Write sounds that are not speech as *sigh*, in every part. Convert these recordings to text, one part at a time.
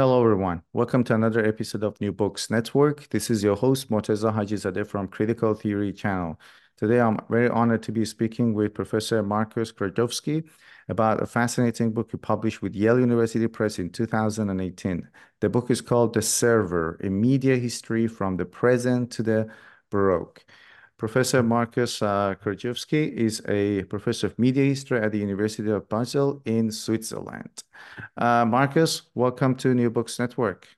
Hello, everyone. Welcome to another episode of New Books Network. This is your host, Morteza Hajizadeh from Critical Theory Channel. Today, I'm very honored to be speaking with Professor Markus Krajewski about a fascinating book he published with Yale University Press in 2018. The book is called The Server, A Media History from the Present to the Baroque. Professor Markus uh, Krajewski is a professor of media history at the University of Basel in Switzerland. Uh, Markus, welcome to New Books Network.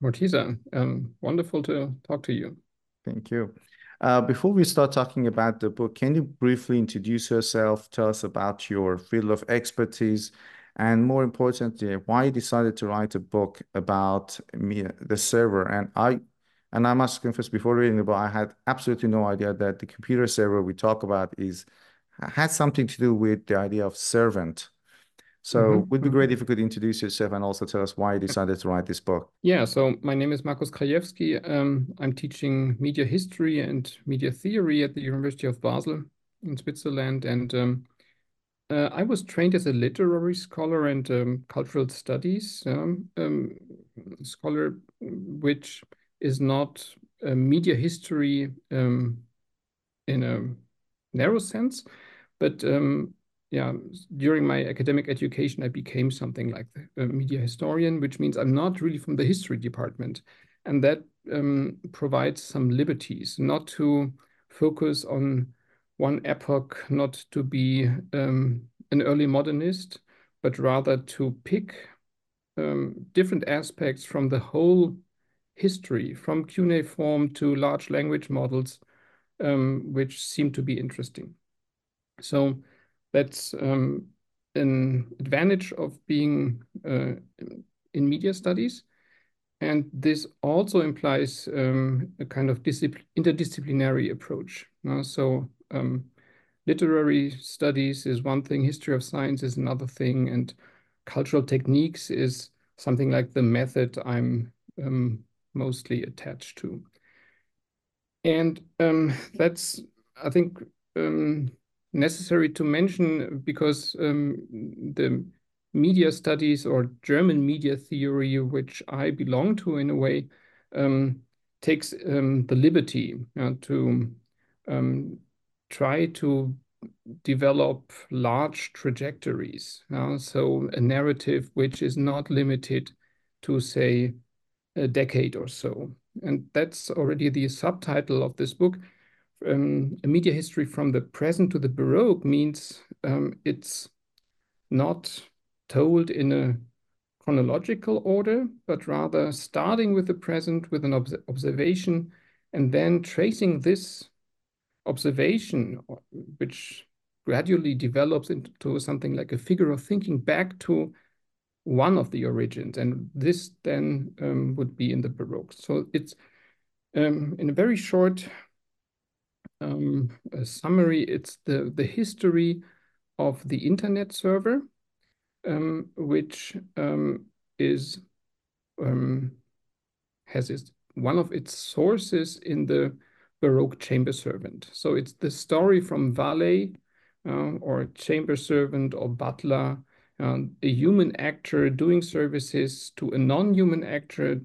Morteza, um, wonderful to talk to you. Thank you. Uh, before we start talking about the book, can you briefly introduce yourself, tell us about your field of expertise, and more importantly, why you decided to write a book about the server? And I and I must confess, before reading the book, I had absolutely no idea that the computer server we talk about is has something to do with the idea of servant. So mm -hmm. would be great if you could introduce yourself and also tell us why you decided to write this book. Yeah, so my name is Markus Krajewski. Um, I'm teaching media history and media theory at the University of Basel in Switzerland. And um, uh, I was trained as a literary scholar and um, cultural studies um, um, scholar, which is not a media history um, in a narrow sense, but um, yeah, during my academic education, I became something like a media historian, which means I'm not really from the history department, and that um, provides some liberties, not to focus on one epoch, not to be um, an early modernist, but rather to pick um, different aspects from the whole history from cuneiform to large language models, um, which seem to be interesting. So that's um, an advantage of being uh, in media studies. And this also implies um, a kind of interdisciplinary approach. Uh, so um, literary studies is one thing, history of science is another thing, and cultural techniques is something like the method I'm um, mostly attached to. And um, that's, I think, um, necessary to mention because um, the media studies or German media theory, which I belong to in a way, um, takes um, the liberty uh, to um, try to develop large trajectories. Uh, so a narrative which is not limited to, say, a decade or so. And that's already the subtitle of this book. Um, a media history from the present to the Baroque means um, it's not told in a chronological order, but rather starting with the present with an obs observation and then tracing this observation, which gradually develops into something like a figure of thinking back to one of the origins, and this then um, would be in the Baroque. So it's um, in a very short um, summary, it's the, the history of the internet server, um, which um, is um, has its, one of its sources in the Baroque chamber servant. So it's the story from valet uh, or chamber servant or butler a human actor doing services to a non-human actor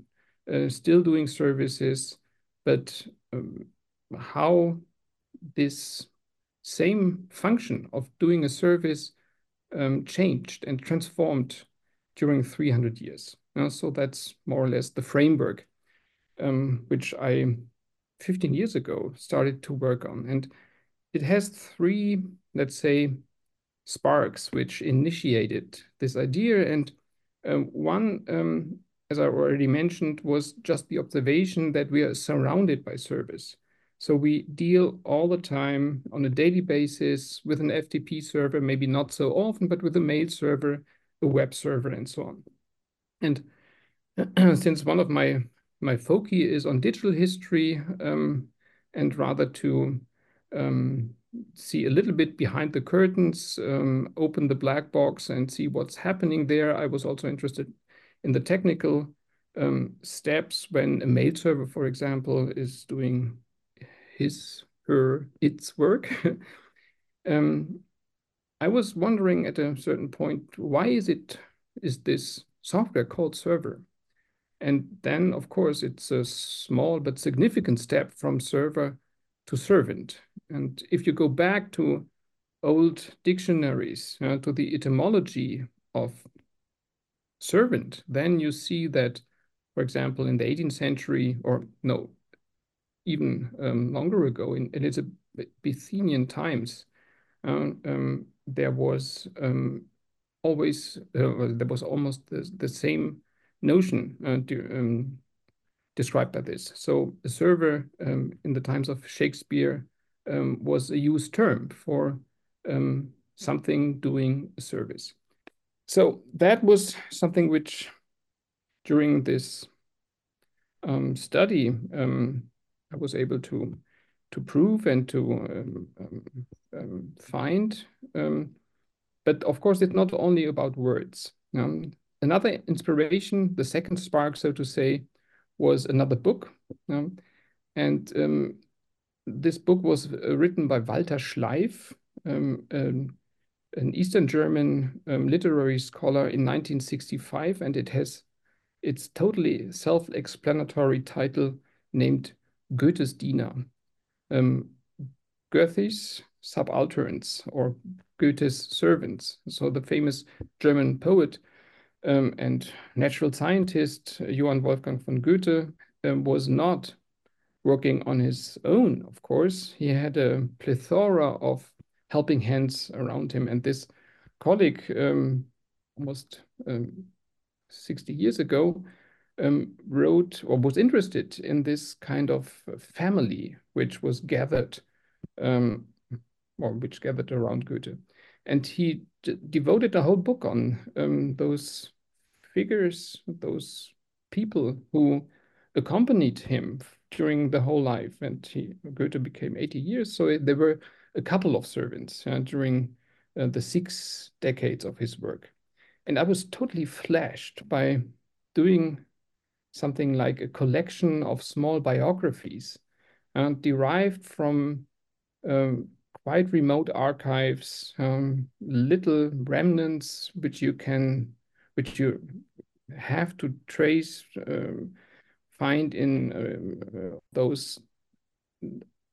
uh, still doing services, but um, how this same function of doing a service um, changed and transformed during 300 years. Uh, so that's more or less the framework um, which I 15 years ago started to work on. And it has three, let's say, sparks which initiated this idea. And um, one, um, as I already mentioned, was just the observation that we are surrounded by service. So we deal all the time on a daily basis with an FTP server, maybe not so often, but with a mail server, a web server, and so on. And *clears throat* since one of my my foci is on digital history um, and rather to um, see a little bit behind the curtains, um, open the black box and see what's happening there. I was also interested in the technical um, steps when a mail server, for example, is doing his, her, its work. *laughs* um, I was wondering at a certain point, why is it, is this software called server? And then, of course, it's a small but significant step from server to servant. And if you go back to old dictionaries, uh, to the etymology of servant, then you see that, for example, in the 18th century, or no, even um, longer ago, in, Elizabethan times, uh, um, there was um, always, uh, there was almost the, the same notion uh, to, um, described by this. So a server um, in the times of Shakespeare um, was a used term for um, something doing a service. So that was something which during this um, study um, I was able to to prove and to um, find. but of course, it's not only about words. another inspiration, the second spark, so to say, was another book. Um, and um, this book was uh, written by Walter Schleif, um, um an Eastern German um, literary scholar in 1965, and it has its totally self-explanatory title named Goethe's Diener, um, Goethe's subalterns or Goethe's servants. So the famous German poet um, and natural scientist Johann Wolfgang von Goethe um, was not working on his own, of course. He had a plethora of helping hands around him. And this colleague, um, almost um, 60 years ago, um, wrote or was interested in this kind of family which was gathered um, or which gathered around Goethe. And he devoted a whole book on um, those figures, those people who accompanied him during the whole life. And he, Goethe became 80 years, so there were a couple of servants uh, during uh, the six decades of his work. And I was totally flashed by doing something like a collection of small biographies uh, derived from um, quite remote archives, um, little remnants which you can which you have to trace, uh, find in uh, those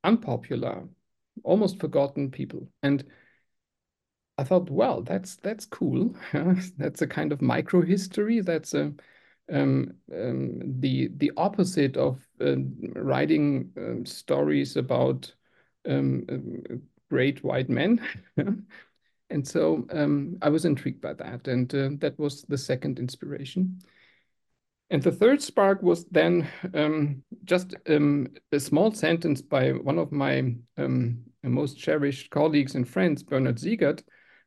unpopular, almost forgotten people. And I thought, well, that's that's cool. *laughs* that's a kind of micro history. That's a um, um, the the opposite of uh, writing um, stories about um, uh, great white men. *laughs* And so um, I was intrigued by that. And uh, that was the second inspiration. And the third spark was then um, just um, a small sentence by one of my um, most cherished colleagues and friends, Bernhard Siegert,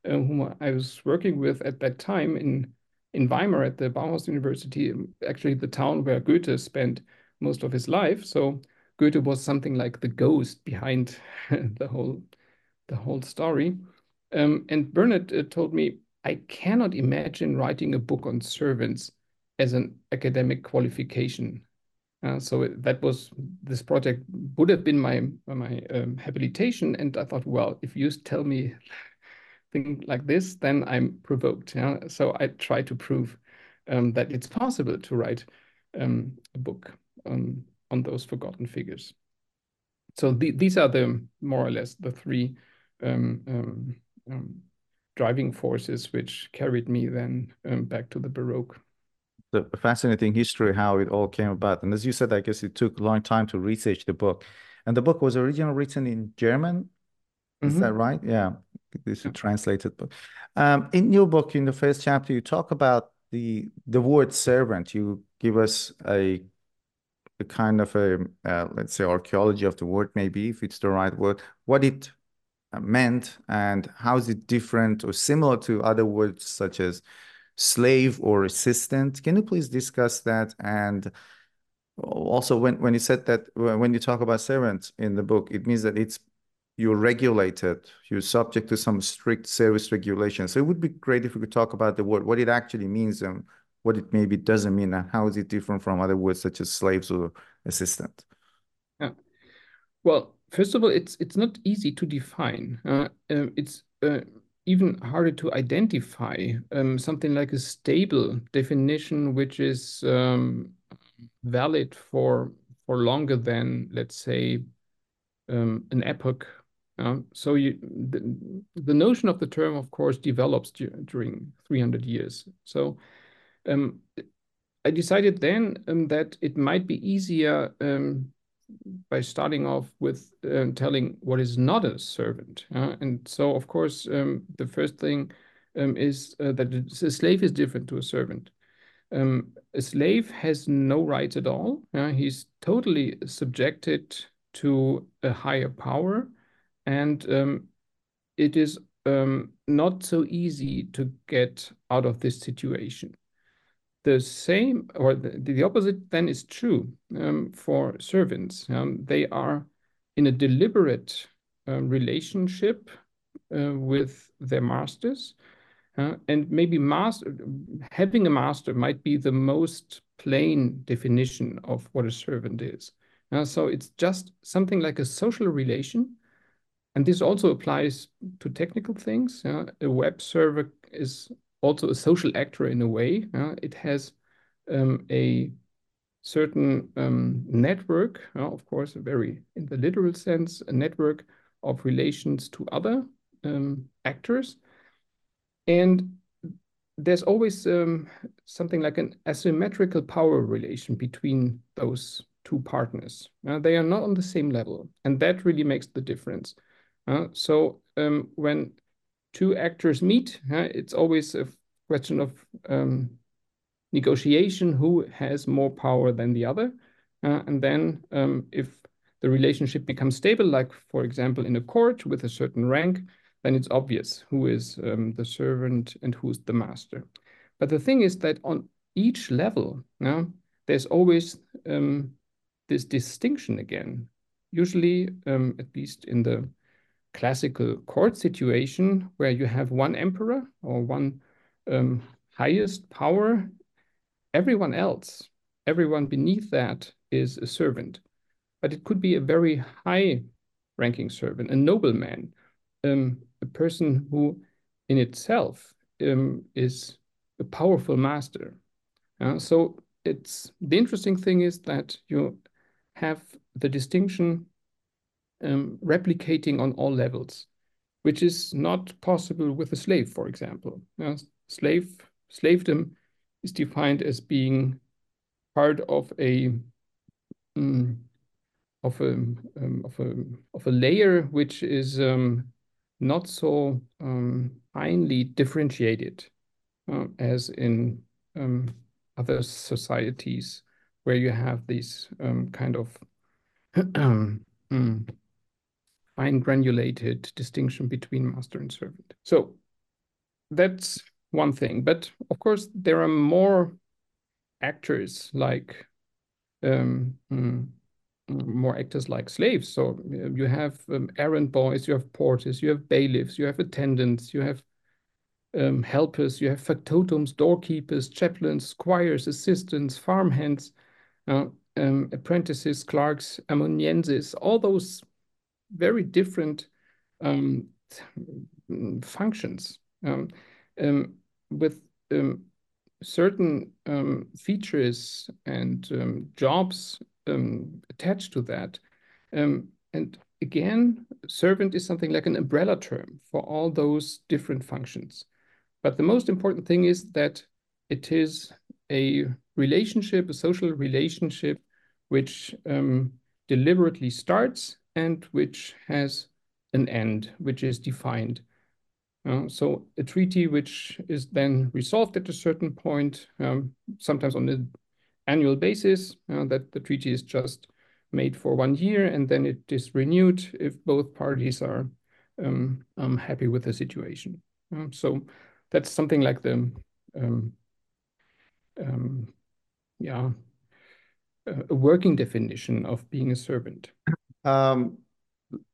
uh, whom I was working with at that time in, in Weimar at the Bauhaus University, actually the town where Goethe spent most of his life. So Goethe was something like the ghost behind *laughs* the whole the whole story. Um, and Bernard uh, told me, I cannot imagine writing a book on servants as an academic qualification. Uh, so it, that was this project would have been my my um, habilitation, and I thought, well, if you tell me *laughs* thing like this, then I'm provoked. Yeah? So I try to prove um, that it's possible to write um, a book on on those forgotten figures. So the, these are the more or less the three um, um, um, driving forces which carried me then back to the Baroque. The fascinating history how it all came about, and as you said, I guess it took a long time to research the book. And the book was originally written in German. Is mm -hmm. that right? Yeah, this is yeah. translated book. Um, in your book, in the first chapter, you talk about the the word servant. You give us a a kind of a uh, let's say archaeology of the word, maybe if it's the right word, what it uh, meant and how is it different or similar to other words such as slave or assistant. Can you please discuss that? And also, when when you said that when you talk about servants in the book, it means that it's you're regulated, you're subject to some strict service regulations. So it would be great if we could talk about the word, what it actually means and what it maybe doesn't mean and how is it different from other words such as slaves or assistant? Yeah. Well, first of all, it's it's not easy to define. Uh, uh, it's uh, even harder to identify um, something like a stable definition, which is um, valid for for longer than, let's say, um, an epoch uh, so you, the, the notion of the term, of course, develops during 300 years. So um, I decided then um, that it might be easier um, by starting off with uh, telling what is not a servant. Uh, and so, of course, um, the first thing um, is uh, that a slave is different to a servant. a slave has no rights at all. he's totally subjected to a higher power and um, it is um, not so easy to get out of this situation. The same or the, the opposite then is true um, for servants. Um, they are in a deliberate uh, relationship uh, with their masters. Uh, and maybe master, having a master might be the most plain definition of what a servant is. Uh, so it's just something like a social relation and this also applies to technical things. Yeah? A web server is also a social actor in a way. Yeah? It has um, a certain um, network, uh, of course, very in the literal sense, a network of relations to other um, actors. And there's always um, something like an asymmetrical power relation between those two partners. Uh, they are not on the same level, and that really makes the difference. Uh, so um, when two actors meet, it's always a question of um, negotiation, who has more power than the other. Uh, and then um, if the relationship becomes stable, like for example in a court with a certain rank, then it's obvious who is um, the servant and who's the master. But the thing is that on each level, there's always um, this distinction again. Usually, um, at least in the classical court situation where you have one emperor or one um, highest power, everyone else, everyone beneath that is a servant. But it could be a very high ranking servant, a nobleman, um, a person who in itself um, is a powerful master. Uh, so it's the interesting thing is that you have the distinction um, replicating on all levels, which is not possible with a slave, for example. Slave slavedom is defined as being part of a um, of a um, of a of a layer which is um, not so um, finely differentiated uh, as in um, other societies where you have these kind of *clears throat* mm, fine granulated distinction between master and servant. So that's one thing. But of course, there are more actors like um, mm, more actors like slaves. So you have um, errand boys, you have porters, you have bailiffs, you have attendants, you have um, helpers, you have factotums, doorkeepers, chaplains, squires, assistants, farmhands, uh, um, apprentices, clerks, amanuenses, all those very different um, functions um, um, with um, certain um, features and jobs attached to that. and again, servant is something like an umbrella term for all those different functions. But the most important thing is that it is a relationship, a social relationship, which um, deliberately starts and which has an end, which is defined. Uh, so a treaty which is then resolved at a certain point, um, sometimes on an annual basis, uh, that the treaty is just made for one year and then it is renewed if both parties are um, um, happy with the situation. Uh, so that's something like the um, um, yeah a working definition of being a servant. Um,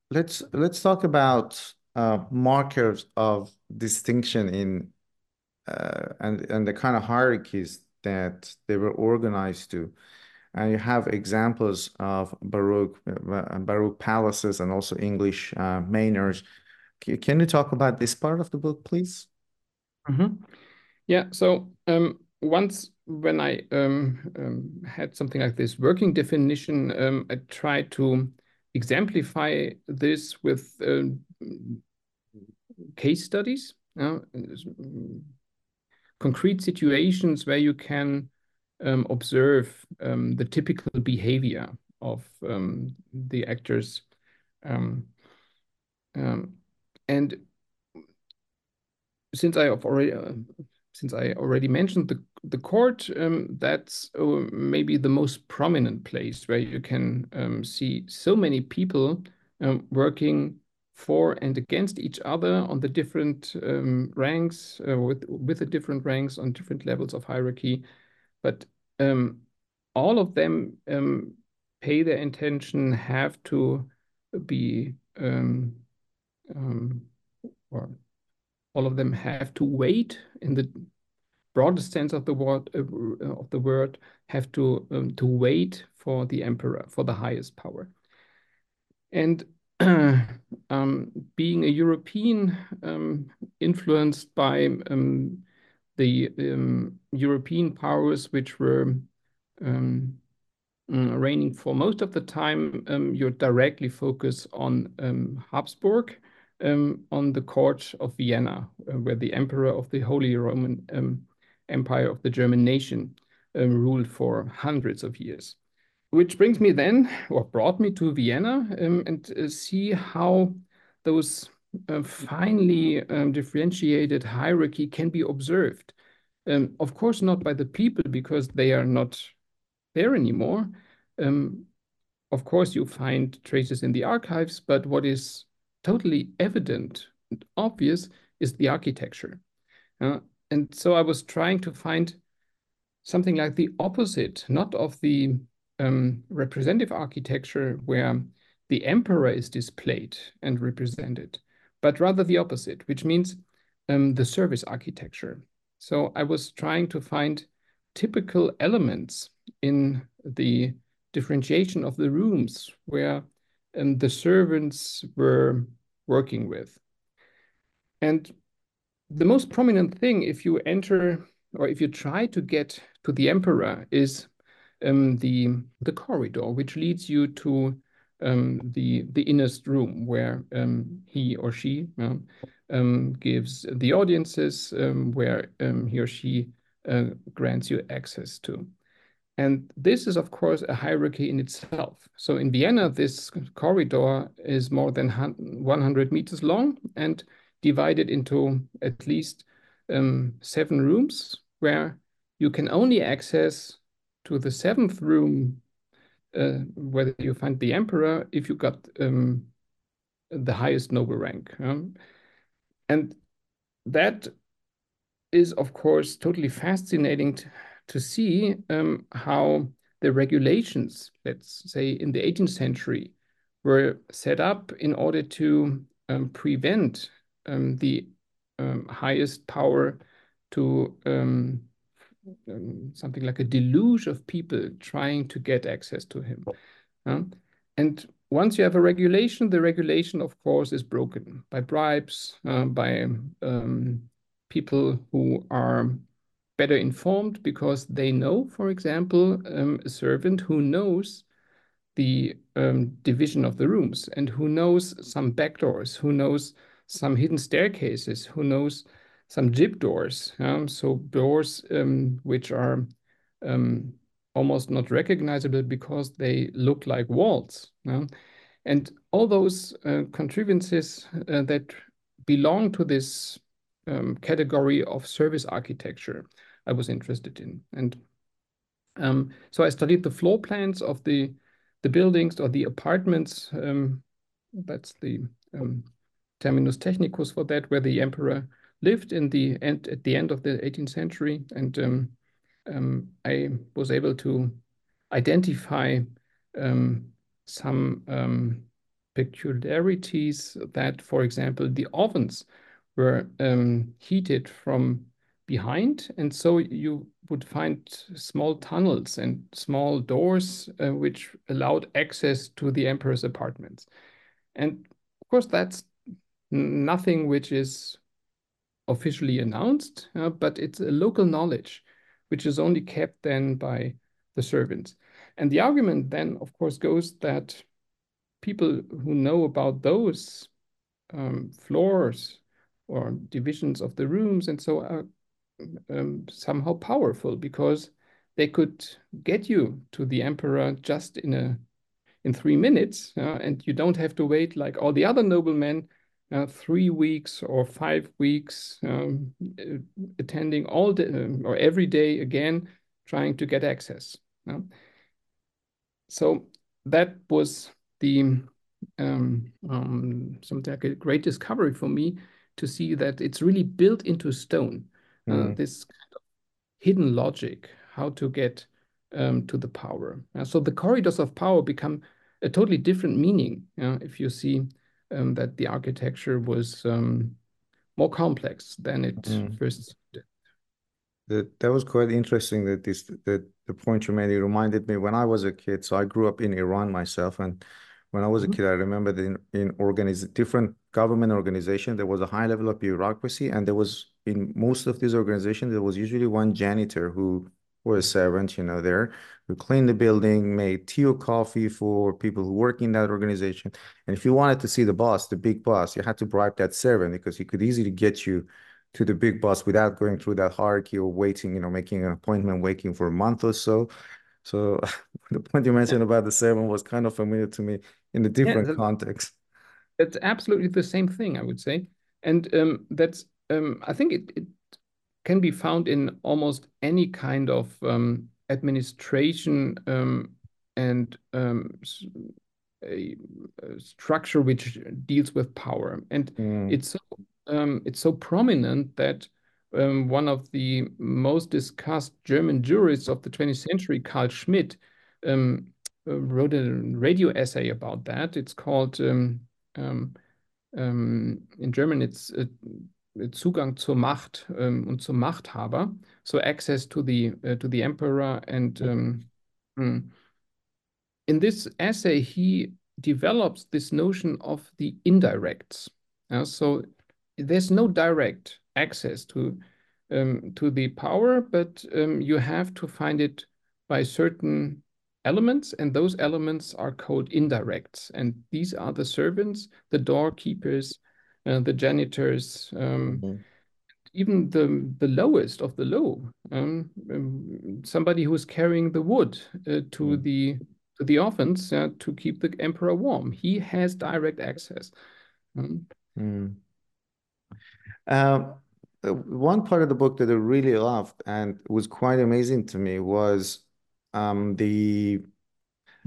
let's let's talk about uh, markers of distinction in uh, and and the kind of hierarchies that they were organized to. And you have examples of Baroque uh, Baroque palaces and also English manors. Can you talk about this part of the book, please? Mm -hmm. Yeah. So um, once when I um, had something like this working definition, I tried to exemplify this with uh, case studies, uh, concrete situations where you can um, observe um, the typical behavior of um, the actors. and since I have already uh, since I already mentioned the the court, um, that's uh, maybe the most prominent place where you can um, see so many people um, working for and against each other on the different um, ranks, uh, with with the different ranks on different levels of hierarchy, but um, all of them um, pay their intention have to be or all of them have to wait in the broadest sense of the word uh, of the word have to um, to wait for the emperor for the highest power. And *clears throat* um, being a European um, influenced by um, the um, European powers which were um, mm, reigning for most of the time, you're directly focused on Habsburg, on the court of Vienna, uh, where the emperor of the Holy Roman empire of the German nation um, ruled for hundreds of years. Which brings me then, or brought me to Vienna um, and uh, see how those uh, finely um, differentiated hierarchy can be observed. Um, of course, not by the people because they are not there anymore. Um, of course, you find traces in the archives, but what is totally evident and obvious is the architecture. Uh, and so I was trying to find something like the opposite, not of the um, representative architecture where the emperor is displayed and represented, but rather the opposite, which means um, the service architecture. So I was trying to find typical elements in the differentiation of the rooms where um, the servants were working with. And the most prominent thing if you enter or if you try to get to the emperor is um, the the corridor which leads you to um, the the innerst room where um, he or she um, gives the audiences um, where um, he or she uh, grants you access to. And this is, of course, a hierarchy in itself. So in Vienna, this corridor is more than 100 meters long and divided into at least um, seven rooms where you can only access to the seventh room uh, where you find the emperor if you got um, the highest noble rank. Um, and that is, of course, totally fascinating to see um, how the regulations, let's say in the 18th century, were set up in order to um, prevent um, the um, highest power to um, um, something like a deluge of people trying to get access to him. Uh, and once you have a regulation, the regulation, of course, is broken by bribes, uh, by um, people who are better informed because they know, for example, um, a servant who knows the division of the rooms and who knows some backdoors, who knows some hidden staircases, who knows some jib doors, um, so doors um, which are um, almost not recognizable because they look like walls. And all those uh, contrivances uh, that belong to this um, category of service architecture I was interested in. And um, so I studied the floor plans of the, the buildings or the apartments. Um, that's the terminus technicus for that, where the emperor lived in the end at the end of the 18th century. And um, um, I was able to identify um, some peculiarities that, for example, the ovens were heated from behind. And so you would find small tunnels and small doors uh, which allowed access to the emperor's apartments. And of course, that's nothing which is officially announced, uh, but it's a local knowledge which is only kept then by the servants. And the argument then, of course, goes that people who know about those um, floors or divisions of the rooms and so are um, somehow powerful because they could get you to the emperor just in a in three minutes, uh, and you don't have to wait like all the other noblemen uh, three weeks or five weeks um, attending all day um, or every day again, trying to get access. So that was the um, um, something like a great discovery for me to see that it's really built into stone. Uh, mm. this kind of hidden logic, how to get um, to the power. Uh, so the corridors of power become a totally different meaning uh, if you see um, that the architecture was um, more complex than it mm. first did. That, that was quite interesting that this that the point you made it reminded me when I was a kid. So I grew up in Iran myself, and when I was mm-hmm. a kid, I remember that in in organiz- different government organization there was a high level of bureaucracy, and there was in most of these organizations there was usually one janitor who was a servant, you know, there who cleaned the building, made tea or coffee for people who work in that organization. And if you wanted to see the boss, the big boss, you had to bribe that servant because he could easily get you to the big boss without going through that hierarchy or waiting, you know, making an appointment, waiting for a month or so. So *laughs* the point you mentioned about the servant was kind of familiar to me in a different yeah, context. It's absolutely the same thing, I would say. And um, that's, um, I think it, it can be found in almost any kind of um, administration um, and um, a, a, structure which deals with power. And mm. it's so, um, it's so prominent that um, one of the most discussed German jurists of the 20th century, Carl Schmitt, um, wrote a radio essay about that. It's called in German. It's uh, Zugang zur Macht um, und zum Machthaber, so access to the uh, to the emperor. And um, in this essay, he develops this notion of the indirects. Uh, so there's no direct access to um, to the power, but um, you have to find it by certain elements, and those elements are called indirects. And these are the servants, the doorkeepers, uh, the janitors, um, mm-hmm. even the the lowest of the low, um, um, somebody who's carrying the wood uh, to mm. the to the ovens uh, to keep the emperor warm. He has direct access. Um, mm. one part of the book that I really loved and was quite amazing to me was um, the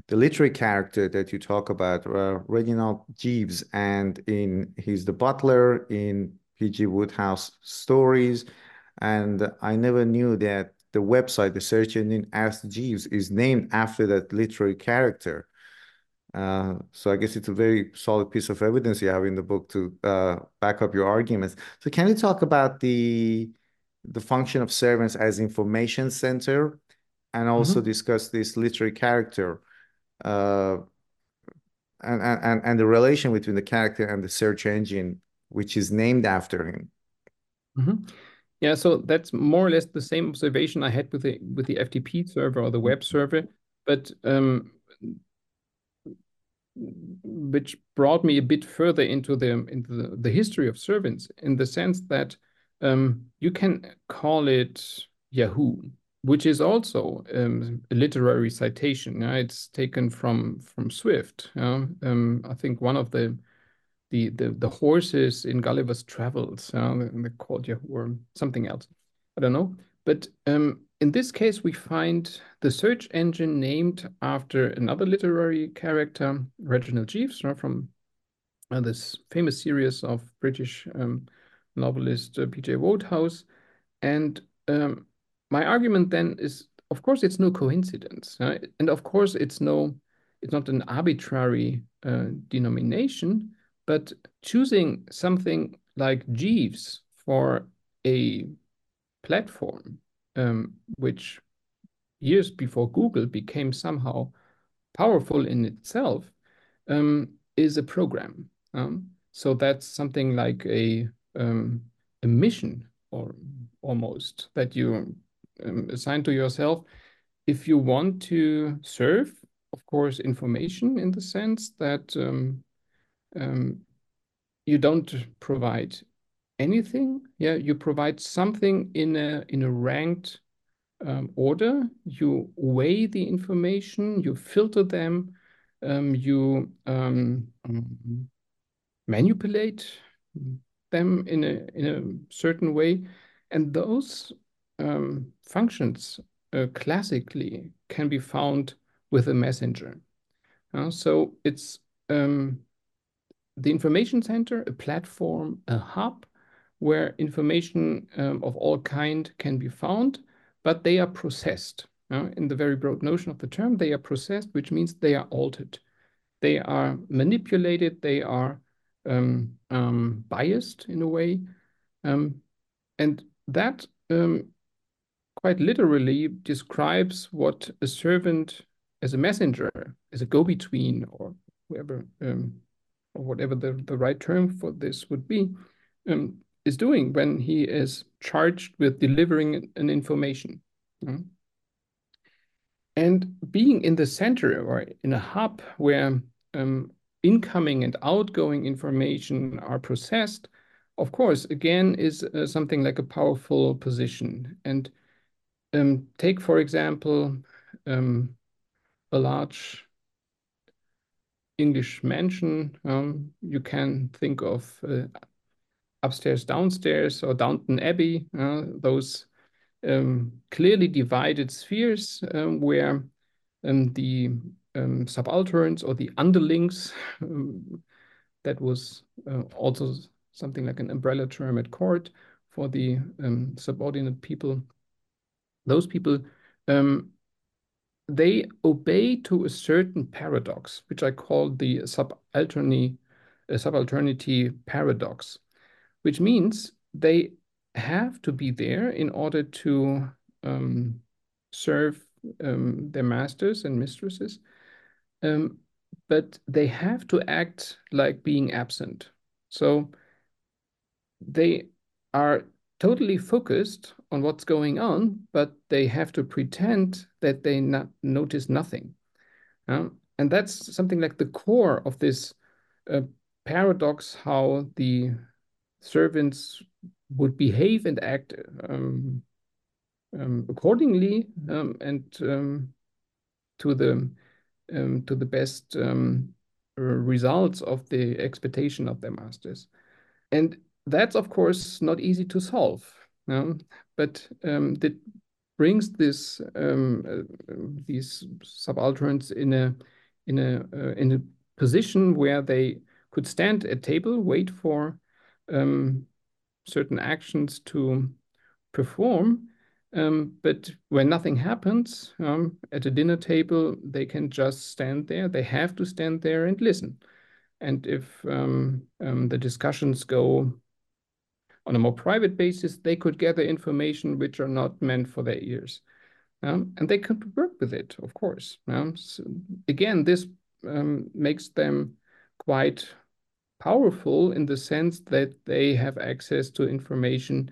the literary character that you talk about, uh, Reginald Jeeves, and in he's the butler in P.G. Wodehouse stories, and I never knew that the website, the search engine Ask Jeeves, is named after that literary character. Uh, so I guess it's a very solid piece of evidence you have in the book to uh, back up your arguments. So can you talk about the the function of servants as information center, and also mm -hmm. discuss this literary character? Uh, and, and, and the relation between the character and the search engine, which is named after him. Mm-hmm. Yeah, so that's more or less the same observation I had with the with the FTP server or the web server, but um, which brought me a bit further into the into the, the history of servants in the sense that um, you can call it Yahoo, which is also um, a literary citation. Yeah? It's taken from from Swift. Yeah? Um, I think one of the the the, the horses in Gulliver's Travels, uh, they called Yahoo or something else. I don't know. But um, in this case, we find the search engine named after another literary character, Reginald Jeeves, from uh, this famous series of British um, novelist uh, P.J. Wodehouse. And um, my argument then is, of course, it's no coincidence, uh, and of course, it's no, it's not an arbitrary uh, denomination, but choosing something like Jeeves for a platform um, which years before Google became somehow powerful in itself, um, is a program. Um, so that's something like a um, a mission or almost that you um, assign to yourself if you want to serve, of course, information in the sense that um, you don't provide anything. Yeah, you provide something in a in a ranked um, order. You weigh the information, you filter them, um, you um, um manipulate them in a in a certain way, and those um, functions uh, classically can be found with a messenger. Uh, so it's um, the information center, a platform, a hub where information um, of all kind can be found, but they are processed. Uh, in the very broad notion of the term, they are processed, which means they are altered. They are manipulated, they are um, um, biased in a way. Um, and that um, quite literally describes what a servant as a messenger, as a go-between or whoever, um, or whatever the, the right term for this would be, um, is doing when he is charged with delivering an information. And being in the center or in a hub where um, incoming and outgoing information are processed, of course, again, is uh, something like a powerful position. And um, take, for example, um, a large English mansion. Um, you can think of uh, upstairs, downstairs, or Downton Abbey, uh, those um, clearly divided spheres um, where um, the subalterns or the underlings, that was uh, also something like an umbrella term at court for the subordinate people. Those people, they obey to a certain paradox, which I call the subalternity, uh, subalternity paradox which means they have to be there in order to um, serve um, their masters and mistresses, um, but they have to act like being absent. So they are totally focused on what's going on, but they have to pretend that they not notice nothing. Um, and that's something like the core of this uh, paradox, how the servants would behave and act um, um, accordingly um, and um, to the um, to the best results of the expectation of their masters. And that's of course not easy to solve. but that brings this uh, these subalterns in a in a uh, in a position where they could stand at table, wait for um, certain actions to perform. Um, but when nothing happens um, at a dinner table, they can just stand there. They have to stand there and listen. And if um, um, the discussions go on a more private basis, they could gather information which are not meant for their ears. Um, and they could work with it, of course. So again, this um, makes them quite powerful in the sense that they have access to information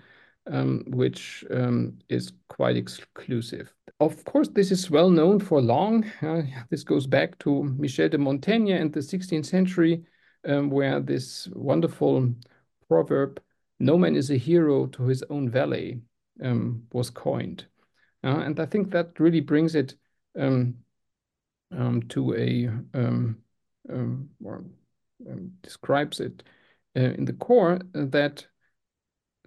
um, which um, is quite exclusive. of course, this is well known for long. Uh, this goes back to Michel de Montaigne and the 16th century, um, where this wonderful proverb, no man is a hero to his own valet, um, was coined. Uh, and I think that really brings it um, um to a, um, um, or describes it uh, in the core uh, that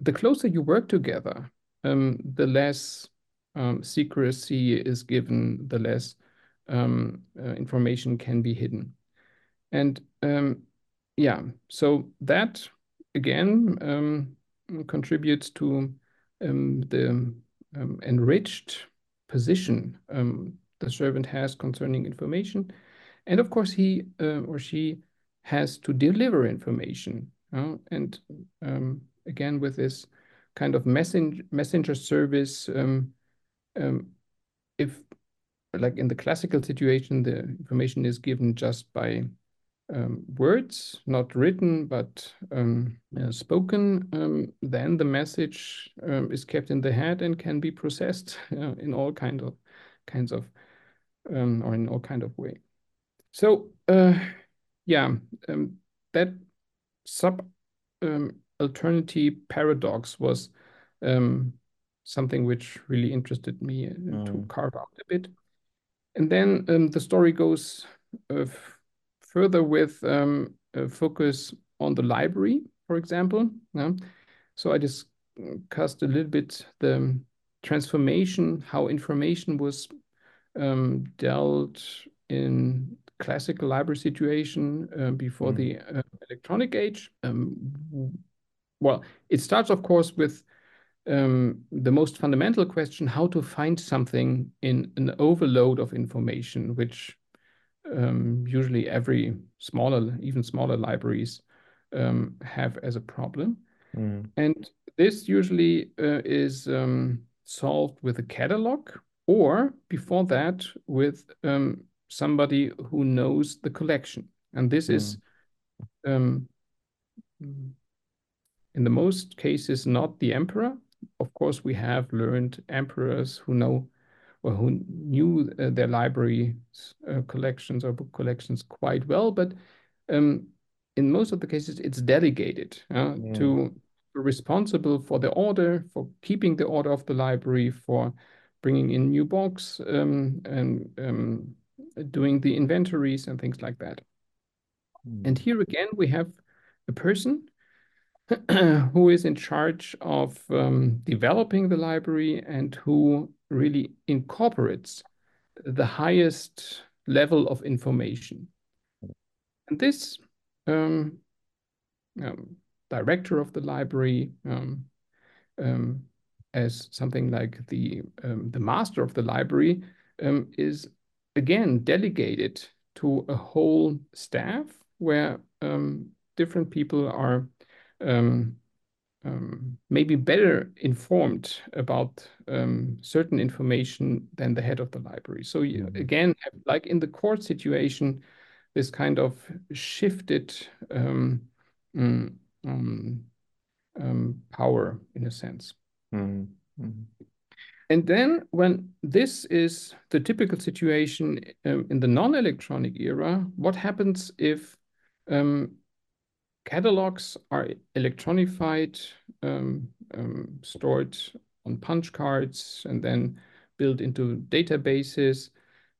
the closer you work together, the less secrecy is given, the less uh, information can be hidden. And yeah, so that again um, contributes to um, the um, enriched position um, the servant has concerning information. And of course, he uh, or she has to deliver information. Uh, and um, again, with this kind of messenger, messenger service, if like in the classical situation, the information is given just by um, words, not written but um, uh, spoken, um, then the message um, is kept in the head and can be processed *laughs* uh, in all kind of kinds of um, or in all kind of way. So uh, yeah, um, that sub alternity paradox was something which really interested me mm. to carve out a bit. And then the story goes further with um, focus on the library, for example. Yeah? So I discussed a little bit the transformation, how information was um, dealt in classical library situation uh, before mm. the uh, electronic age. Um, well, it starts, of course, with um, the most fundamental question, how to find something in an overload of information, which um, usually every smaller, even smaller libraries um, have as a problem. Mm. And this usually uh, is um, solved with a catalog or before that with um, somebody who knows the collection. And this mm. is, um, in the most cases, not the emperor. Of course, we have learned emperors who know or who knew uh, their library uh, collections or book collections quite well, but um, in most of the cases, it's delegated uh, yeah. to responsible for the order, for keeping the order of the library, for bringing in new books, um, and um, doing the inventories and things like that. Mm. And here again, we have a person *clears throat* who is in charge of um, developing the library and who really incorporates the highest level of information. And this um, um, director of the library, um, um as something like the um, the master of the library, um, is again delegated to a whole staff where different people are um, maybe better informed about um, certain information than the head of the library. So you, mm-hmm. again, like in the court situation, this kind of shifted um, mm, um, um power in a sense. Mm -hmm. And then when this is the typical situation um, in the non-electronic era, what happens if um, catalogs are electronified, um, um, stored on punch cards, and then built into databases.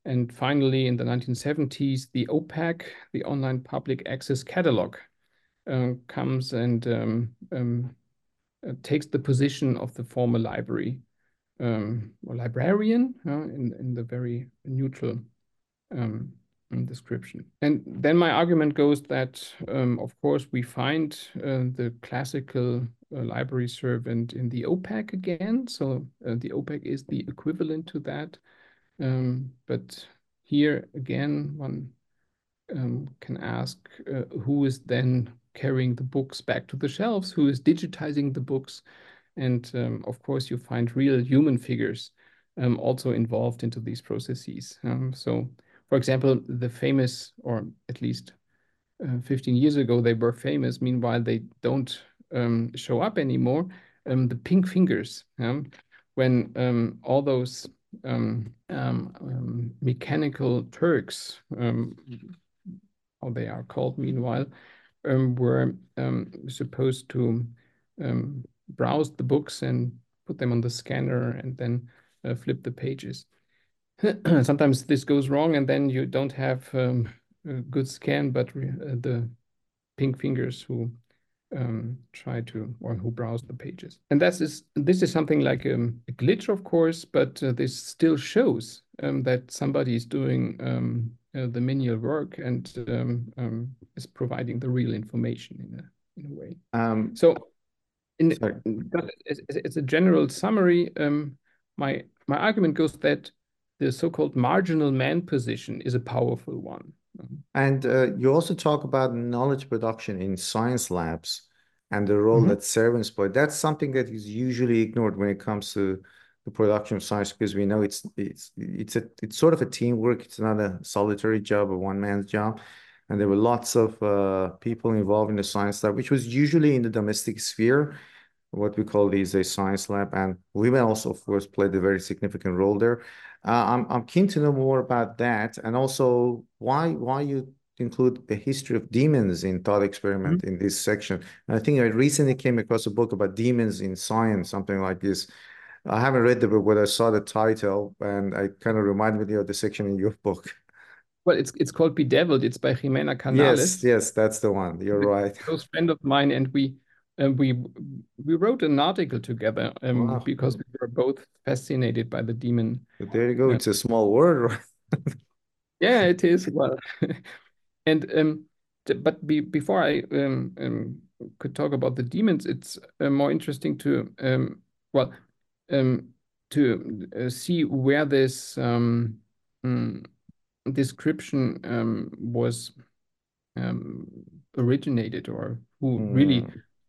And finally, in the 1970s, the OPAC, the Online Public Access Catalog, uh, comes and um, um, uh, takes the position of the former library um, or librarian uh, in, in the very neutral description. And then my argument goes that, um, of course, we find uh, the classical uh, library servant in the OPAC again. So uh, the OPAC is the equivalent to that. Um, but here again, one um, can ask uh, who is then carrying the books back to the shelves, who is digitizing the books. And um, of course, you find real human figures um, also involved into these processes. Um, so for example, the famous, or at least uh, 15 years ago, they were famous. Meanwhile, they don't um, show up anymore. Um, the pink fingers, when um, all those um, um, mechanical Turks, how they are called meanwhile, were supposed to browse the books and put them on the scanner and then uh, flip the pages. *clears throat* Sometimes this goes wrong and then you don't have a good scan, but uh, the pink fingers who um, try to or who browse the pages. And that is this is something like um, a glitch, of course, but uh, this still shows um, that somebody is doing um, uh, the manual work and um, um, is providing the real information in a in a way. so, in as, as, a general summary, my my argument goes that the so-called marginal man position is a powerful one. And uh, you also talk about knowledge production in science labs and the role mm -hmm. that servants play. That's something that is usually ignored when it comes to the production of science because we know it's it's it's a it's sort of a teamwork. It's not a solitary job, a one man's job. And there were lots of uh, people involved in the science lab, which was usually in the domestic sphere, what we call these a science lab. And women also, of course, played a very significant role there. Uh, I'm I'm keen to know more about that, and also why why you include the history of demons in thought experiment mm -hmm. in this section. And I think I recently came across a book about demons in science, something like this. I haven't read the book, but I saw the title, and I kind of reminded me of the section in your book. Well, it's it's called Bedeviled. It's by Jimena Canales. Yes, yes, that's the one. You're right. A close friend of mine, and we and we we wrote an article together um, wow. because we were both fascinated by the demon. But there you go. It's a small word. *laughs* yeah, it is. Well, *laughs* and um, but be, before I um, um, could talk about the demons, it's uh, more interesting to um, well um, to uh, see where this um, mm, description um, was um, originated or who mm. really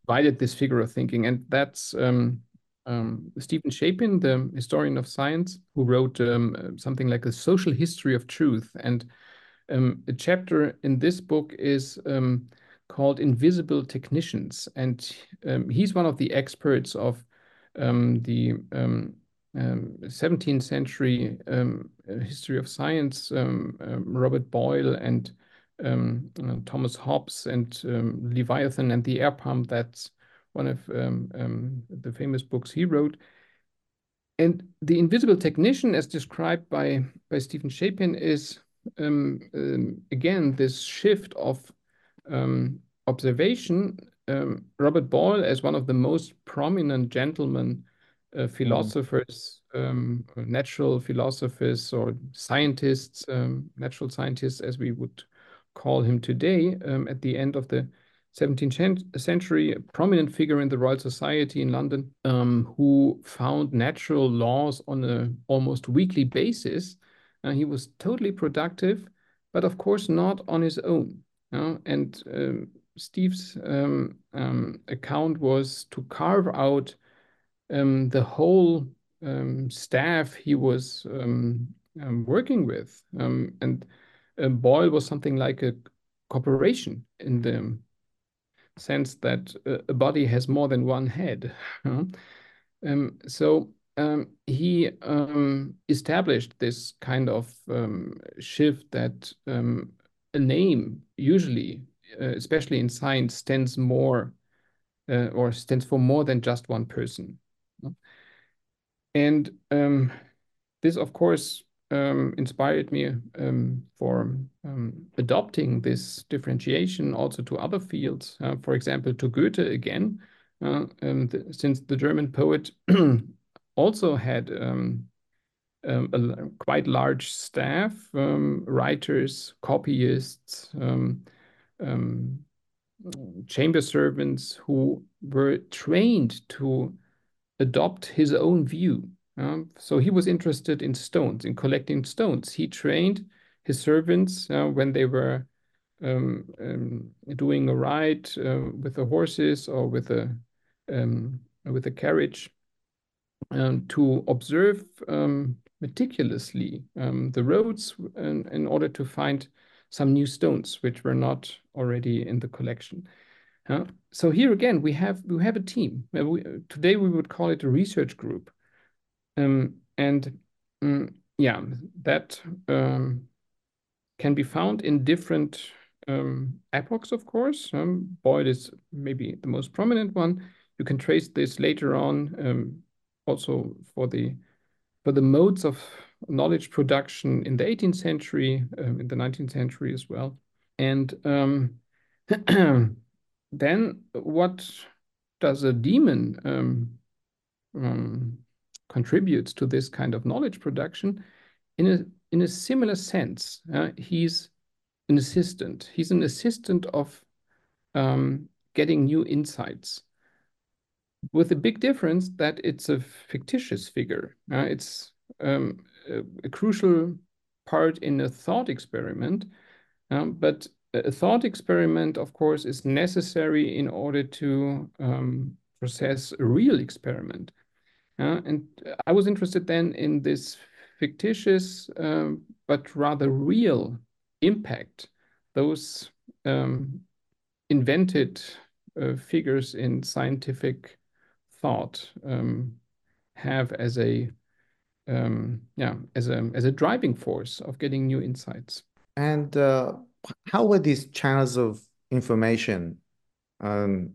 provided this figure of thinking. And that's um, um, Steven Shapin, the historian of science, who wrote um, something like a social history of truth. And um, a chapter in this book is um, called Invisible Technicians. And um, he's one of the experts of the 17th century history of science, Robert Boyle and um, uh, Thomas Hobbes and um, Leviathan and the Air Pump. That's one of um, um, the famous books he wrote. And the invisible technician, as described by by Steven Shapin, is um, um, again this shift of observation. Robert Boyle, as one of the most prominent gentlemen uh, mm. philosophers, um, natural philosophers, or scientists, um, natural scientists, as we would call him today, um, at the end of the 17th century, a prominent figure in the Royal Society in London, um, who found natural laws on an almost weekly basis. Uh, he was totally productive, but of course not on his own. and um, Steve's um, um, account was to carve out um, the whole staff he was working with. and a Boyle was something like a corporation in the sense that a body has more than one head. um, so um, he um, established this kind of um, shift that um, a name usually, uh, especially in science, stands more uh, or stands for more than just one person. And um, this, of course, um, inspired me um, for um, adopting this differentiation also to other fields. Uh, for example, to Goethe again, uh, um, since the German poet *clears throat* also had um, a quite large staff, writers, copyists, chamber servants who were trained to adopt his own view um, so he was interested in stones, in collecting stones. He trained his servants uh, when they were um, um, doing a ride uh, with the horses or with a um, with a carriage um, to observe um, meticulously the roads in, in, order to find some new stones which were not already in the collection. Uh, so here again we have we have a team. Uh, we, today we would call it a research group um, and mm, yeah, that um, can be found in different um, epochs, of course. Um, Boyle is maybe the most prominent one. You can trace this later on um, also for the for the modes of knowledge production in the 18th century, um, in the 19th century as well. And um, *clears throat* then what does a demon contributes to this kind of knowledge production? In a in a similar sense, uh, he's an assistant. He's an assistant of um, getting new insights. With the big difference that it's a fictitious figure. Uh, it's um, a, a, crucial part in a thought experiment, um, but a thought experiment, of course, is necessary in order to um, process a real experiment. Uh, and I was interested then in this fictitious um, but rather real impact those um, invented uh, figures in scientific thought um, have as a um, yeah as a as a driving force of getting new insights. And uh, how were these channels of information um,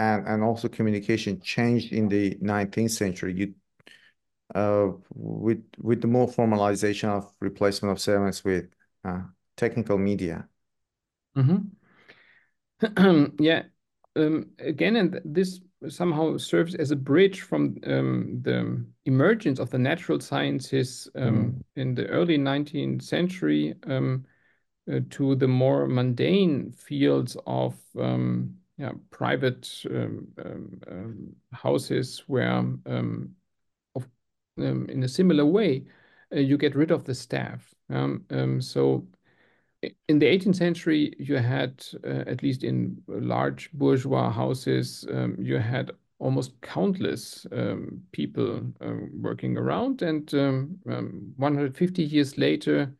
and and also communication changed in the 19th century? You uh, with with the more formalization of replacement of servants with uh, technical media. Mm-hmm. *clears throat* yeah. Um, again, and this somehow serves as a bridge from um, the emergence of the natural sciences um, mm. in the early 19th century um, uh, to the more mundane fields of um, yeah, private um, houses where um, in a similar way, uh, you get rid of the staff. Um, um, so in the 18th century, you had, uh, at least in large bourgeois houses, um, you had almost countless um, people um, working around. And 150 years later,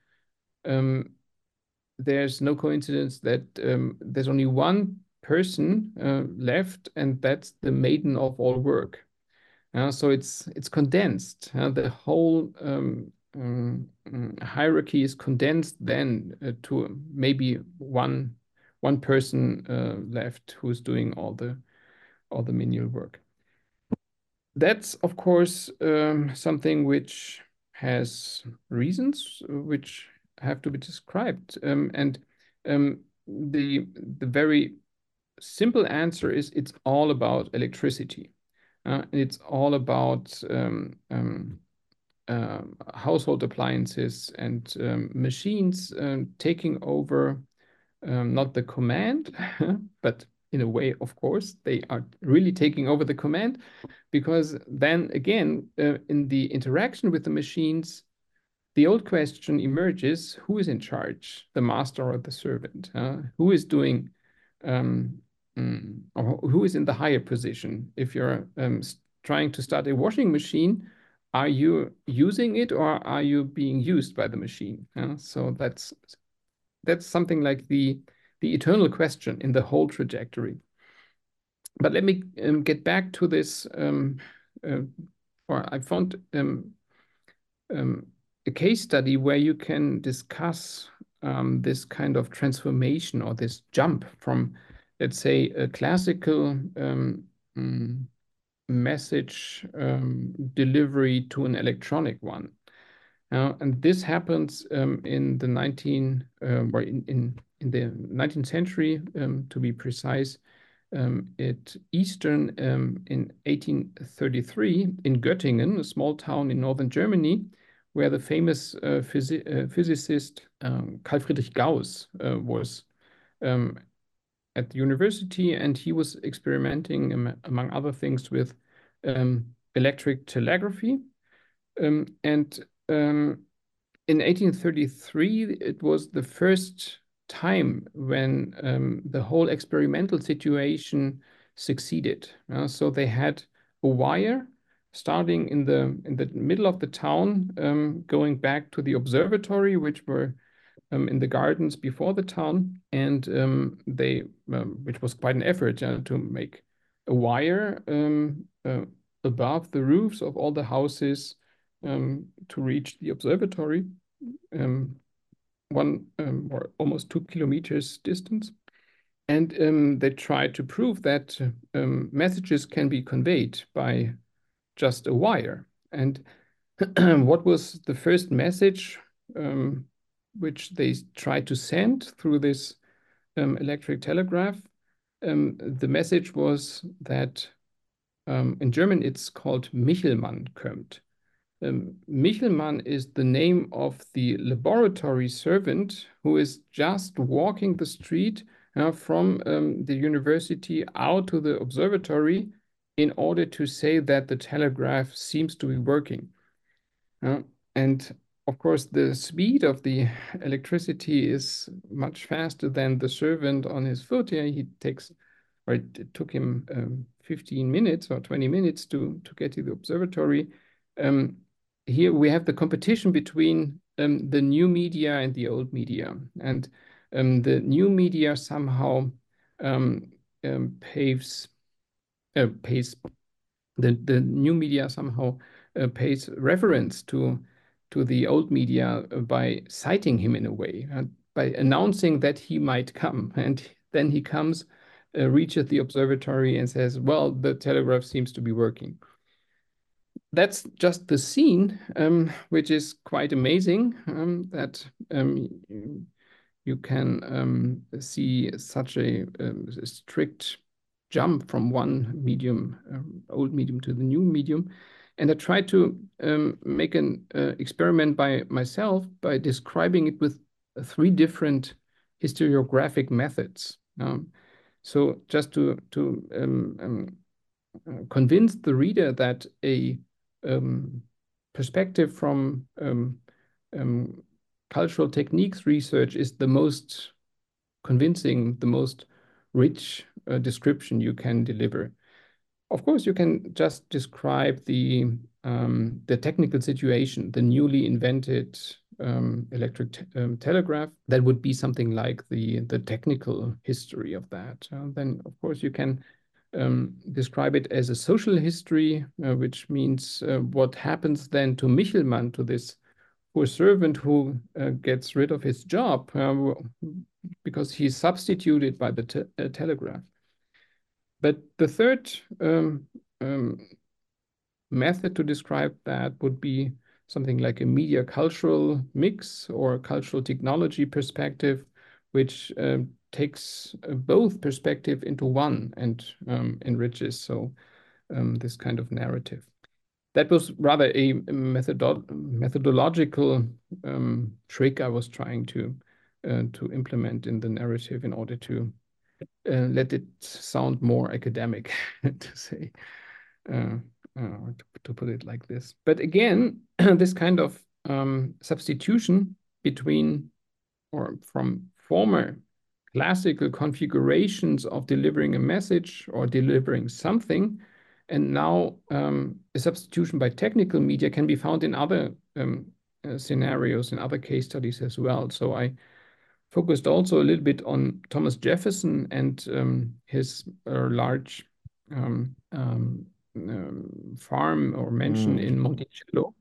there's no coincidence that there's only one person uh, left, and that's the maiden of all work. Uh, so it's it's condensed. Uh, the whole um, um, hierarchy is condensed then uh, to maybe one one person uh, left who's doing all the all the manual work. That's of course um, something which has reasons which have to be described, um, and um, the the very simple answer is it's all about electricity. Uh, it's all about um, um, uh, household appliances and um, machines um, taking over um, not the command, *laughs* but in a way, of course, they are really taking over the command because then again, uh, in the interaction with the machines, the old question emerges who is in charge, the master or the servant? Who is doing um, Mm. Or who is in the higher position? If you're um, trying to start a washing machine, are you using it or are you being used by the machine? Yeah? So that's that's something like the the eternal question in the whole trajectory. But let me um, get back to this. Um, uh, or I found um, um, a case study where you can discuss um, this kind of transformation or this jump from let's say, a classical um, mm, message um, delivery to an electronic one. Uh, and this happens um, in the 19 um, in, in, in the 19th century, um, to be precise, um, at Eastern in 1833 in Göttingen, a small town in northern Germany, where the famous uh, uh, physicist Carl Friedrich Gauss uh, was um, at the university, and he was experimenting, um, among other things, with um, electric telegraphy. Um, and um, in 1833, it was the first time when um, the whole experimental situation succeeded. Uh, so they had a wire starting in the in the middle of the town, um, going back to the observatory, which were um, in the gardens before the town, and um, they, um, which was quite an effort uh, to make a wire um, uh, above the roofs of all the houses um, to reach the observatory, um, one or almost two kilometers distance. And they tried to prove that messages can be conveyed by just a wire. And *clears throat* what was the first message um, which they tried to send through this um, electric telegraph? Um, the message was that um, in German it's called Michelmann kommt. Um, Michelmann is the name of the laboratory servant who is just walking the street uh, from um, the university out to the observatory in order to say that the telegraph seems to be working. Uh, and of course, the speed of the electricity is much faster than the servant on his foot. Yeah, he takes, or it took him um, 15 minutes or 20 minutes to, to get to the observatory. Um, here we have the competition between um, the new media and the old media. And um, the new media somehow um, um, paves uh, pays the the new media somehow uh, pays reference to to the old media by citing him in a way uh, by announcing that he might come *laughs* and then he comes uh, reaches the observatory and says well the telegraph seems to be working that's just the scene um, which is quite amazing um, that um, you can um, see such a, um, a, strict jump from one medium, um, old medium to the new medium. And I tried to um, make an uh, experiment by myself by describing it with three different historiographic methods. Um, so just to, to um, uh, convince the reader that a perspective from cultural techniques research is the most convincing, the most rich uh, description you can deliver. Of course, you can just describe the um, the technical situation, the newly invented um, electric te um, telegraph. That would be something like the the technical history of that. Uh, then, of course, you can um, describe it as a social history, uh, which means uh, what happens then to Michelmann, to this poor servant who uh, gets rid of his job uh, because he's substituted by the te uh, telegraph. But the third um, um, method to describe that would be something like a media cultural mix or cultural technology perspective, which um, takes uh, both perspective into one and um, enriches so um, this kind of narrative. That was rather a methodological um, trick I was trying to uh, to implement in the narrative in order to uh, let it sound more academic, *laughs* to say, uh, uh, to, to, put it like this. But again, *clears throat* this kind of um, substitution between or from former classical configurations of delivering a message or delivering something and now um, a substitution by technical media can be found in other um, uh, scenarios, in other case studies as well. So I focused also a little bit on Thomas Jefferson and um, his uh, large um, um, um, farm or mansion mm. in Monticello.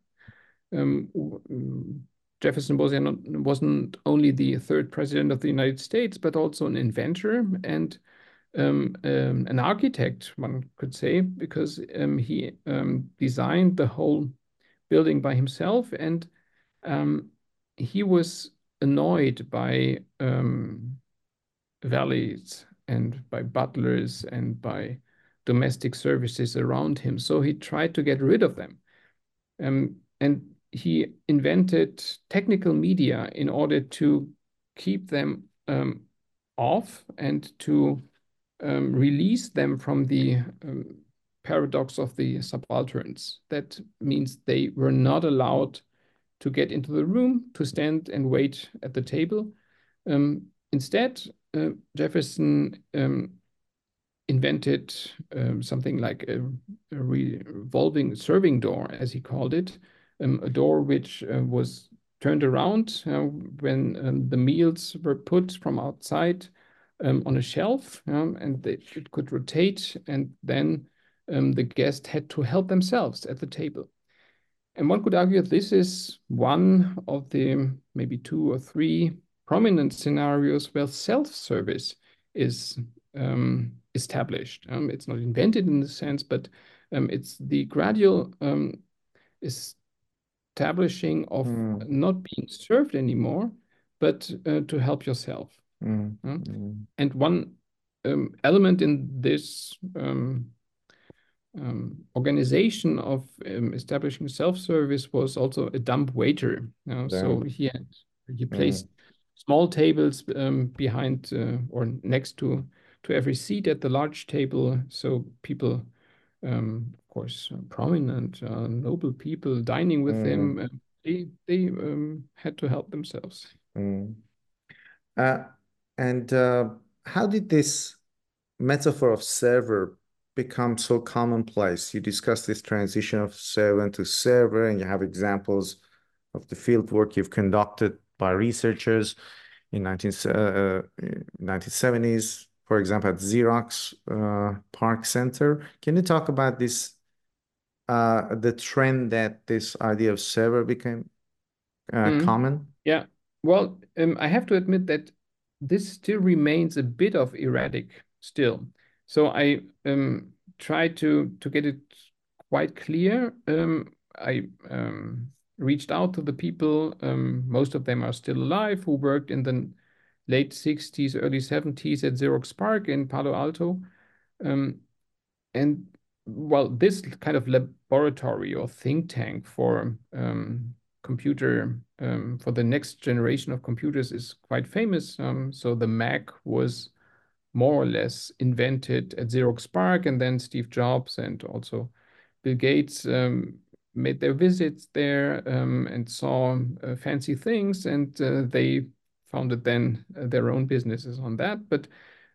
Jefferson was not, wasn't only the third president of the United States, but also an inventor and um, um, an architect, one could say, because um, he um, designed the whole building by himself, and um, he was annoyed by um, valets and by butlers and by domestic services around him. So he tried to get rid of them, and he invented technical media in order to keep them off and to um, release them from the um, paradox of the subalterns. That means they were not allowed to get into the room, to stand and wait at the table. Um, instead, uh, Jefferson um, invented um, something like a, a, revolving serving door, as he called it, um, a door which uh, was turned around uh, when the meals were put from outside um, on a shelf, um, and they, it could rotate, and then um, the guest had to help themselves at the table. And one could argue this is one of the maybe two or three prominent scenarios where self-service is um, established. Um, it's not invented in the sense, but um, it's the gradual um, establishing of mm. not being served anymore, but uh, to help yourself. Mm. Mm. And one um, element in this um, organization of um, establishing self-service was also a dumb waiter. You know? So he had he placed small tables um, behind uh, or next to to every seat at the large table, so people, um, of course, uh, prominent, uh, noble people dining with mm. him, uh, they they um, had to help themselves. Mm. Uh, and uh, how did this metaphor of server become so commonplace? You discuss this transition of servant to server, and you have examples of the field work you've conducted by researchers in 19, uh, 1970s, for example, at Xerox uh, PARC Center. Can you talk about this, uh, the trend that this idea of server became uh, mm. common? Yeah. Well, um, I have to admit that this still remains a bit of erratic still. So I um, try to to get it quite clear. Um, I um, reached out to the people. Um, most of them are still alive who worked in the late 60s, early 70s at Xerox PARC in Palo Alto. Um, and well, this kind of laboratory or think tank for um, computer for the next generation of computers is quite famous. So the Mac was more or less invented at Xerox PARC, and then Steve Jobs and also Bill Gates um, made their visits there um, and saw uh, fancy things, and uh, they founded then uh, their own businesses on that. But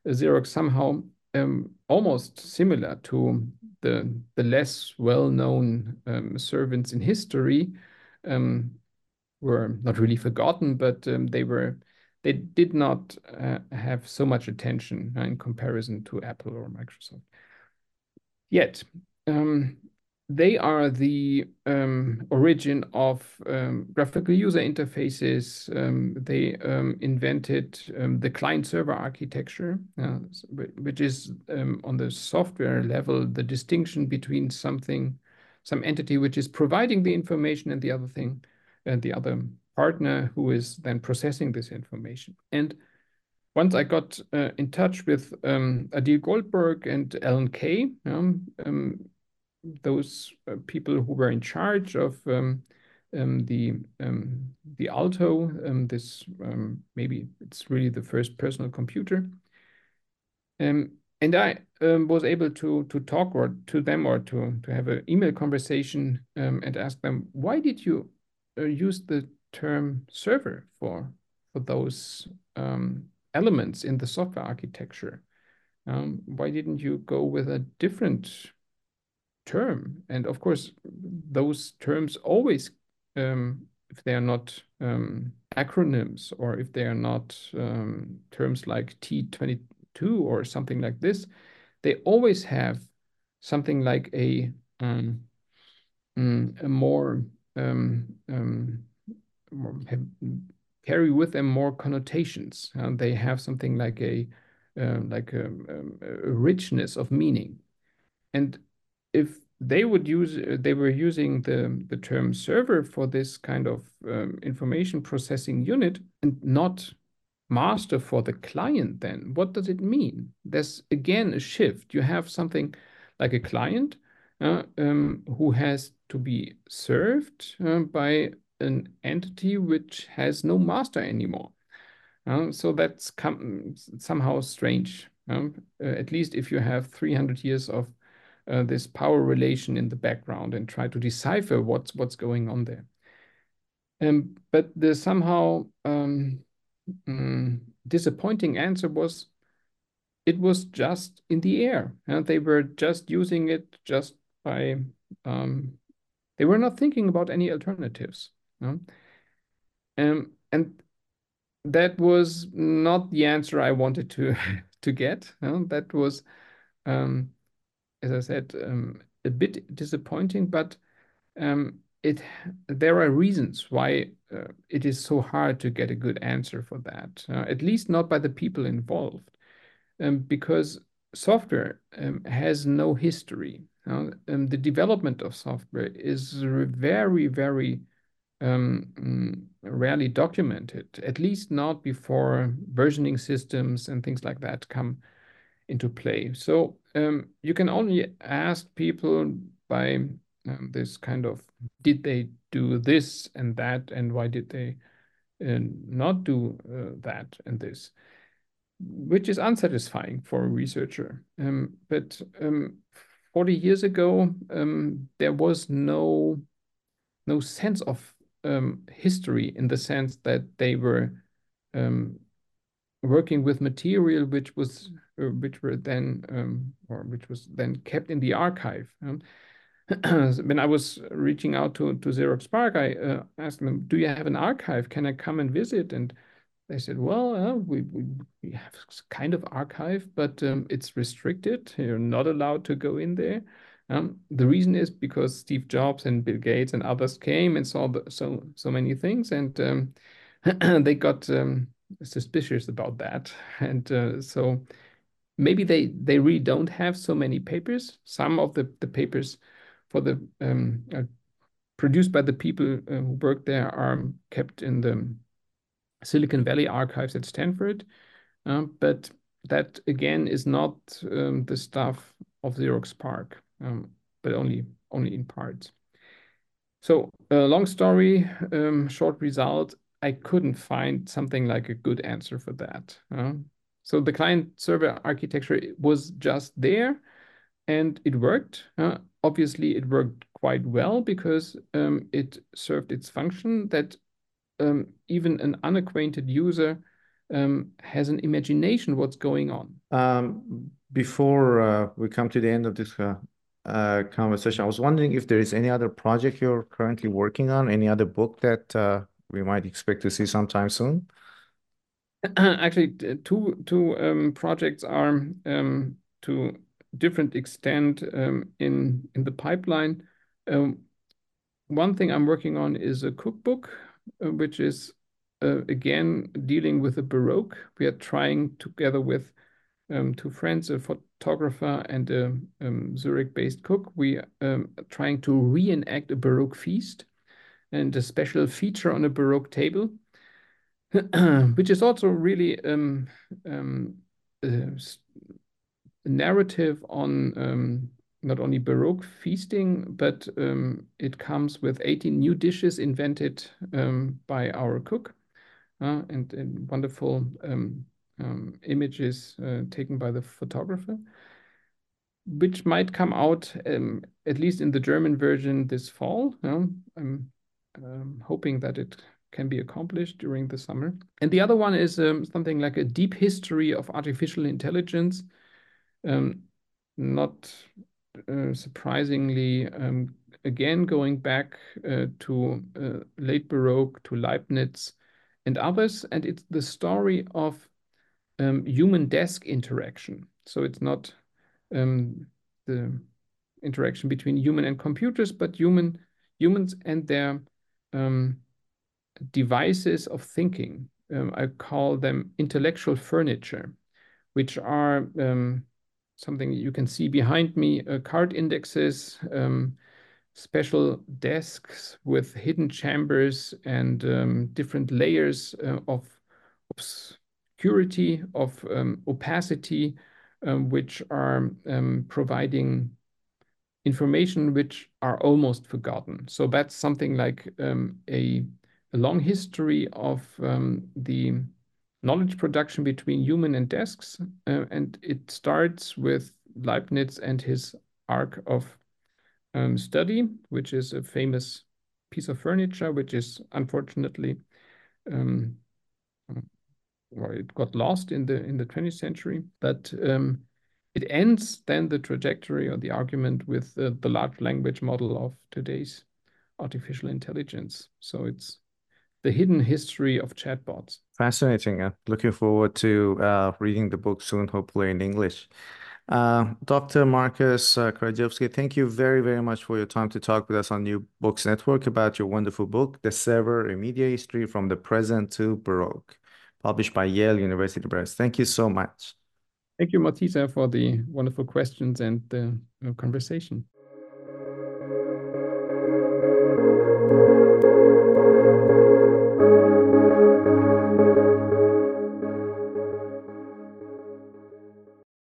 Xerox somehow um, almost similar to the the less well-known um, servants in history um, were not really forgotten, but um, they were they did not uh, have so much attention uh, in comparison to Apple or Microsoft. Yet, um, they are the um, origin of um, graphical user interfaces. Um, they um, invented um, the client-server architecture, uh, which is on the software level the distinction between something, some entity which is providing the information, and the other thing, and the other partner who is then processing this information. And once I got uh, in touch with Adele Goldberg and Alan Kay, those uh, people who were in charge of um, um, the um, the Alto, um, this um, maybe it's really the first personal computer, um, and I was able to to talk or to them or to to have an email conversation and ask them why did you uh, use the term server for for those elements in the software architecture. why didn't you go with a different term. And of course, those terms always, um, if they are not um, acronyms or if they are not um, terms like T22 or something like this, they always have something like a, um, mm, a more, um, um, more have, carry with them more connotations. Uh, they have something like a uh, like a, a, richness of meaning. And if they would use they were using the the term server for this kind of um, information processing unit and not master for the client then what does it mean there's again a shift you have something like a client uh, um, who has to be served uh, by an entity which has no master anymore. Uh, so that's somehow strange. Um, uh, at least if you have 300 years of uh, this power relation in the background and try to decipher what's what's going on there. Um, but the somehow um, um, disappointing answer was it was just in the air. And they were just using it just by um, they were not thinking about any alternatives um, and that was not the answer i wanted to *laughs* to get that was um, as I said, um, a bit disappointing, but um, it there are reasons why uh, it is so hard to get a good answer for that, uh, at least not by the people involved, um, because software um, has no history. Uh, the development of software is very, very um, mm, rarely documented, at least not before versioning systems and things like that come into play. So um, you can only ask people by um, this kind of did they do this and that and why did they uh, not do uh, that and this which is unsatisfying for a researcher um, but um, 40 years ago um, there was no no sense of um, history in the sense that they were um, working with material which was uh, which were then or which was then kept in the archive *clears throat* when I was reaching out to, to Xerox PARC, I uh, asked them, do you have an archive? Can I come and visit? And they said, well, uh, we, we, we have kind of archive, but um, it's restricted. You're not allowed to go in there. Um, the reason is because Steve Jobs and Bill Gates and others came and saw the, so so many things, and um, *clears throat* they got um, suspicious about that. And uh, so maybe they they really don't have so many papers. Some of the the papers for the um, uh, produced by the people uh, who work there are kept in the Silicon Valley archives at Stanford. Uh, but that again is not um, the stuff of Xerox PARC, um, but only only in parts. So uh, long story, um, short result, I couldn't find something like a good answer for that. Uh, so the client server architecture was just there and it worked. Uh, obviously, it worked quite well because um, it served its function that um, even an unacquainted user um, has an imagination what's going on. Um, before uh, we come to the end of this uh, uh, conversation, I was wondering if there is any other project you're currently working on, any other book that uh, we might expect to see sometime soon. *clears throat* Actually, two two um, projects are um, to different extent um, in in the pipeline. Um, one thing I'm working on is a cookbook, uh, which is uh, again dealing with the Baroque. We are trying together with um, two friends, a photographer and a um, Zurich-based cook. We are um, trying to reenact a Baroque feast and a special feature on a Baroque table, *clears throat* which is also really um, um, narrative on um, not only Baroque feasting, but um, it comes with 18 new dishes invented by our cook uh, and, and, wonderful um, um, images uh, taken by the photographer, which might come out um, at least in the German version this fall. I'm hoping that it can be accomplished during the summer. And the other one is something like a deep history of artificial intelligence um, not uh, surprisingly, um, again going back uh, to uh, late Baroque, to Leibniz and others, and it's the story of um, human-desk interaction. So it's not um, the interaction between human and computers, but human humans and their um, devices of thinking. Um, I call them intellectual furniture, which are um, something you can see behind me, uh, card indexes, um, special desks with hidden chambers and different layers uh, of obscurity, of um, opacity, um, which are um, providing information which are almost forgotten. So that's something like um, a, a, long history of the knowledge production between human and desks. Uh, and it starts with Leibniz and his arc of um, study, which is a famous piece of furniture, which is unfortunately, um, well, it got lost in the in the 20th century. But um, it ends then the trajectory or the argument with uh, the large language model of today's artificial intelligence. So it's the hidden history of chatbots. Fascinating. Uh, looking forward to uh, reading the book soon, hopefully in English. Uh, Dr. Markus uh, Krajewski, thank you very, very much for your time to talk with us on New Books Network about your wonderful book, The Server, A Media History from the Present to Baroque, published by Yale University Press. Thank you so much. Thank you, Morteza, for the wonderful questions and the uh, conversation.